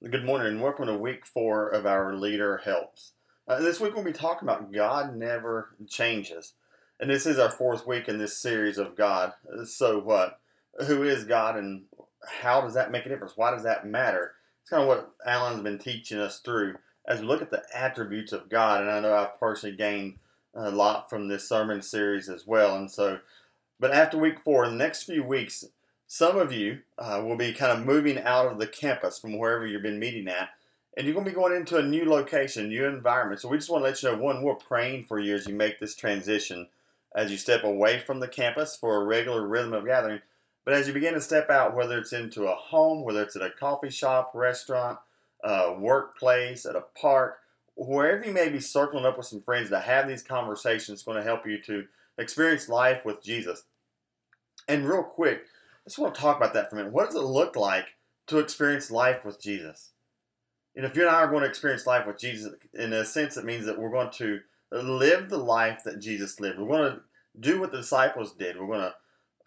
Good morning and welcome to week four of our Leader Helps. Uh, this week we'll be talking about God never changes. And this is our fourth week in this series of God. So what? Who is God and how does that make a difference? Why does that matter? It's kind of what Alan's been teaching us through as we look at the attributes of God. And I know I've personally gained a lot from this sermon series as well. And so, but after week four, in the next few weeks, some of you uh, will be kind of moving out of the campus from wherever you've been meeting at, and you're going to be going into a new location, new environment. So we just want to let you know one, we're praying for you as you make this transition, as you step away from the campus for a regular rhythm of gathering. But as you begin to step out, whether it's into a home, whether it's at a coffee shop, restaurant, uh, workplace, at a park, wherever you may be circling up with some friends to have these conversations, is going to help you to experience life with Jesus. And real quick, just want to talk about that for a minute. What does it look like to experience life with Jesus? And if you and I are going to experience life with Jesus, in a sense, it means that we're going to live the life that Jesus lived. We're going to do what the disciples did. We're going to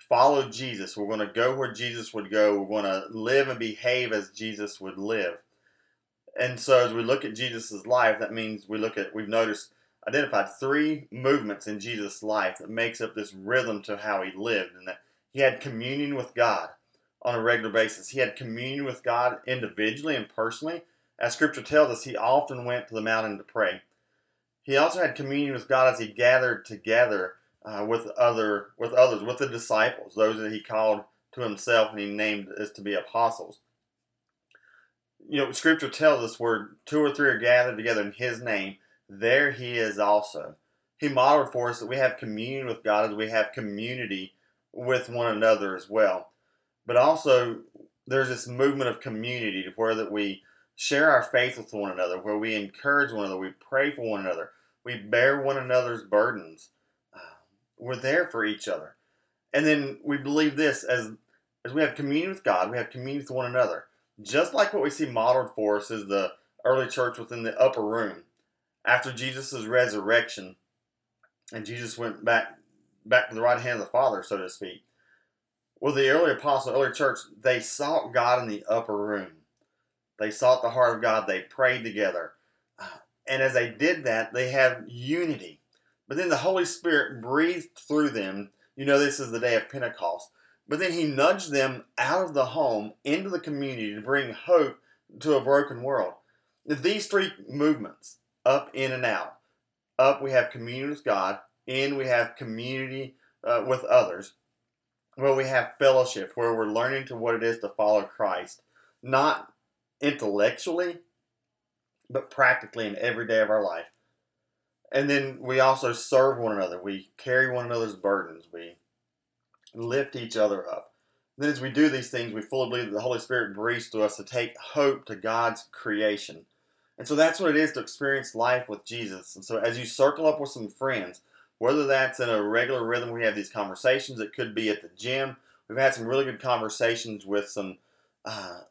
follow Jesus. We're going to go where Jesus would go. We're going to live and behave as Jesus would live. And so, as we look at Jesus' life, that means we look at, we've noticed, identified three movements in Jesus' life that makes up this rhythm to how he lived. And that he had communion with God on a regular basis. He had communion with God individually and personally. As scripture tells us, he often went to the mountain to pray. He also had communion with God as he gathered together uh, with other with others, with the disciples, those that he called to himself and he named as to be apostles. You know, scripture tells us where two or three are gathered together in his name, there he is also. He modeled for us that we have communion with God as we have community with one another as well. But also, there's this movement of community to where that we share our faith with one another, where we encourage one another, we pray for one another, we bear one another's burdens. Uh, we're there for each other, and then we believe this as as we have communion with God, we have communion with one another. Just like what we see modeled for us is the early church within the upper room. After Jesus' resurrection, and Jesus went back back to the right hand of the Father, so to speak. Well, the early apostle, early church, they sought God in the upper room. They sought the heart of God. They prayed together. And as they did that, they have unity. But then the Holy Spirit breathed through them. You know, this is the day of Pentecost. But then he nudged them out of the home into the community to bring hope to a broken world. These three movements, up, in, and out. Up, we have communion with God in we have community uh, with others, where we have fellowship, where we're learning to what it is to follow Christ, not intellectually, but practically in every day of our life. And then we also serve one another. We carry one another's burdens. We lift each other up. And then, as we do these things, we fully believe that the Holy Spirit breathes to us to take hope to God's creation. And so that's what it is to experience life with Jesus. And so, as you circle up with some friends, whether that's in a regular rhythm, we have these conversations. It could be at the gym. We've had some really good conversations with some uh,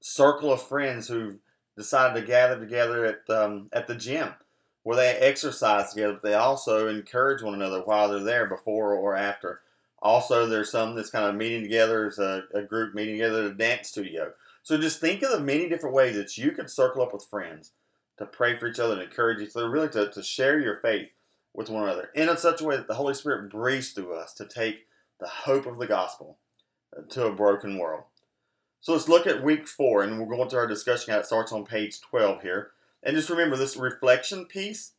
circle of friends who've decided to gather together at um, at the gym, where they exercise together. But they also encourage one another while they're there, before or after. Also, there's some that's kind of meeting together as a, a group meeting together at a dance studio. So just think of the many different ways that you can circle up with friends to pray for each other and encourage each other, really to, to share your faith with one another, and in such a way that the Holy Spirit breathes through us to take the hope of the gospel to a broken world. So let's look at week four, and we'll go into our discussion. It starts on page 12 here. And just remember this reflection piece.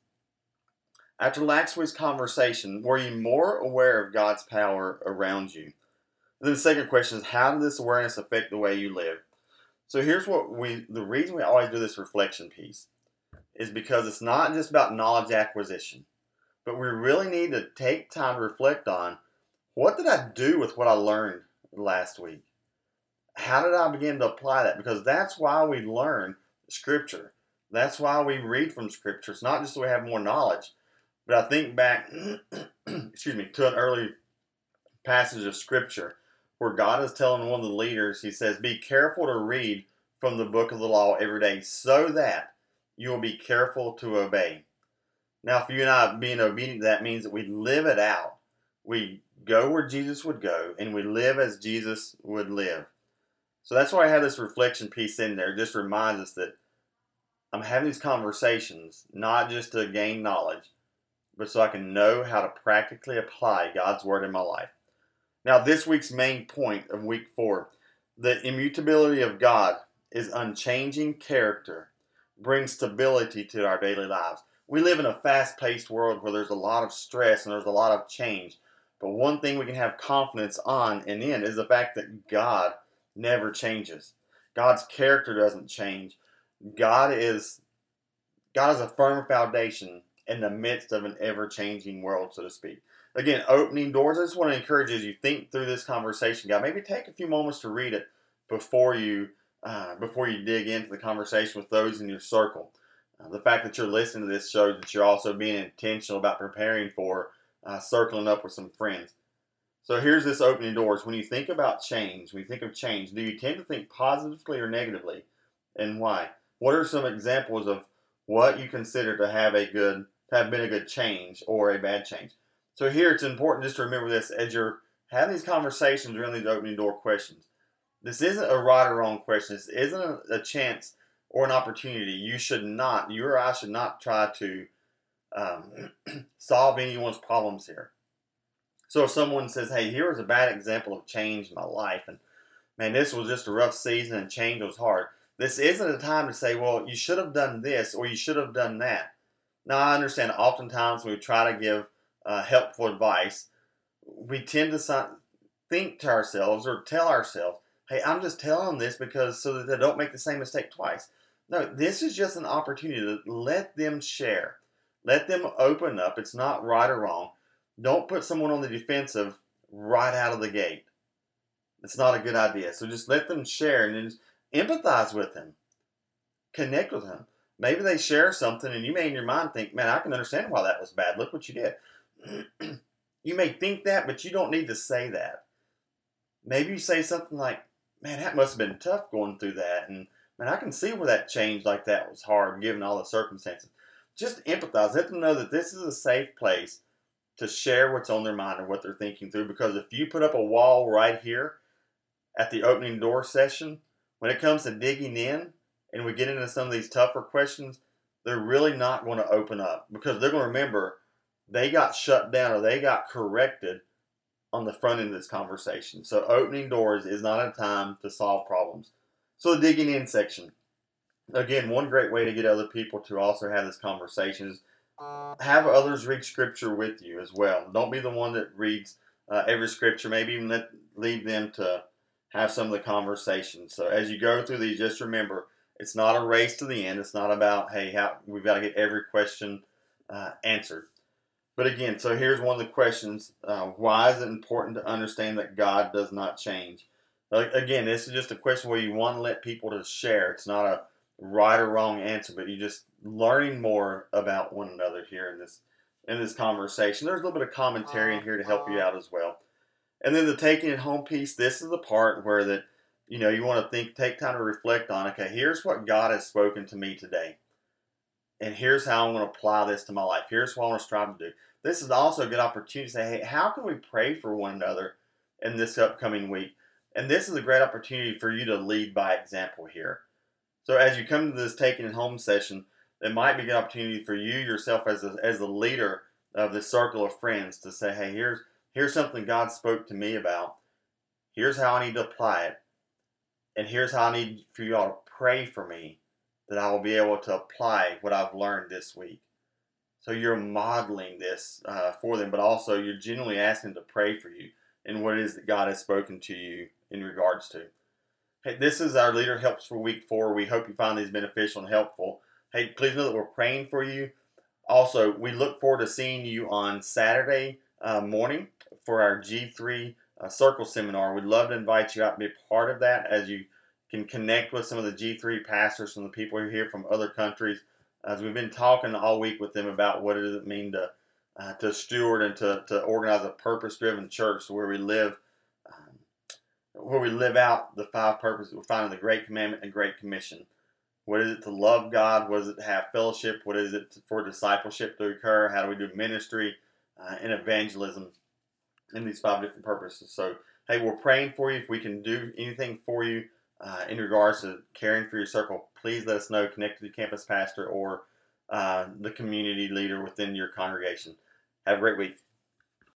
After last week's conversation, were you more aware of God's power around you? And then the second question is, how did this awareness affect the way you live? So here's what we, the reason we always do this reflection piece is because it's not just about knowledge acquisition but we really need to take time to reflect on what did I do with what I learned last week? How did I begin to apply that? Because that's why we learn Scripture. That's why we read from Scripture. It's not just so we have more knowledge, but I think back, excuse me, to an early passage of Scripture where God is telling one of the leaders, He says, Be careful to read from the book of the law every day so that you will be careful to obey. Now, for you and I being obedient, that means that we live it out. We go where Jesus would go, and we live as Jesus would live. So that's why I have this reflection piece in there. It just reminds us that I'm having these conversations not just to gain knowledge, but so I can know how to practically apply God's word in my life. Now, this week's main point of week four the immutability of God is unchanging character, brings stability to our daily lives. We live in a fast paced world where there's a lot of stress and there's a lot of change. But one thing we can have confidence on and in is the fact that God never changes. God's character doesn't change. God is God is a firm foundation in the midst of an ever-changing world, so to speak. Again, opening doors. I just want to encourage you as you think through this conversation, God. Maybe take a few moments to read it before you uh, before you dig into the conversation with those in your circle. Uh, the fact that you're listening to this shows that you're also being intentional about preparing for uh, circling up with some friends. So here's this opening doors. When you think about change, when you think of change, do you tend to think positively or negatively, and why? What are some examples of what you consider to have a good, to have been a good change or a bad change? So here it's important just to remember this as you're having these conversations around these opening door questions. This isn't a right or wrong question. This isn't a, a chance or an opportunity. You should not, you or I should not try to um, solve anyone's problems here. So if someone says, "Hey, here is a bad example of change in my life," and man, this was just a rough season and change was hard. This isn't a time to say, "Well, you should have done this or you should have done that." Now, I understand. Oftentimes, we try to give uh, helpful advice, we tend to think to ourselves or tell ourselves, "Hey, I'm just telling them this because so that they don't make the same mistake twice." No, this is just an opportunity to let them share, let them open up. It's not right or wrong don't put someone on the defensive right out of the gate. It's not a good idea. So just let them share and empathize with them. Connect with them. Maybe they share something and you may in your mind think, man, I can understand why that was bad. Look what you did. you may think that, but you don't need to say that. Maybe you say something like, man, that must have been tough going through that. And man, I can see where that change like that was hard given all the circumstances. Just empathize. Let them know that this is a safe place to share what's on their mind or what they're thinking through. Because if you put up a wall right here at the opening door session, when it comes to digging in and we get into some of these tougher questions, they're really not going to open up because they're going to remember they got shut down or they got corrected on the front end of this conversation. So opening doors is not a time to solve problems. So the digging in section. Again, one great way to get other people to also have this conversation is have others read scripture with you as well. Don't be the one that reads uh, every scripture. Maybe even let lead them to have some of the conversation. So as you go through these, just remember it's not a race to the end. It's not about hey, how we've got to get every question uh, answered. But again, so here's one of the questions: uh, Why is it important to understand that God does not change? Again, this is just a question where you want to let people to share. It's not a right or wrong answer, but you're just learning more about one another here in this in this conversation. There's a little bit of commentary in here to help you uh-huh. out as well. And then the taking it home piece, this is the part where that you know you want to think take time to reflect on, okay, here's what God has spoken to me today. And here's how I'm going to apply this to my life. Here's what I want to strive to do. This is also a good opportunity to say, hey, how can we pray for one another in this upcoming week? And this is a great opportunity for you to lead by example here. So as you come to this taking it home session, it might be an opportunity for you yourself as a, as the leader of the circle of friends to say, hey, here's here's something God spoke to me about. Here's how I need to apply it, and here's how I need for you all to pray for me that I will be able to apply what I've learned this week. So you're modeling this uh, for them, but also you're genuinely asking them to pray for you and what it is that God has spoken to you in regards to. Hey, this is our Leader Helps for Week 4. We hope you find these beneficial and helpful. Hey, please know that we're praying for you. Also, we look forward to seeing you on Saturday uh, morning for our G3 uh, Circle Seminar. We'd love to invite you out to be a part of that as you can connect with some of the G3 pastors, some of the people here from other countries. As we've been talking all week with them about what does it mean to uh, to steward and to, to organize a purpose-driven church where we live where we live out the five purposes we find in the Great Commandment and Great Commission. What is it to love God? What is it to have fellowship? What is it for discipleship to occur? How do we do ministry uh, and evangelism in these five different purposes? So, hey, we're praying for you. If we can do anything for you, uh, in regards to caring for your circle, please let us know. Connect with the campus pastor or uh, the community leader within your congregation. Have a great week.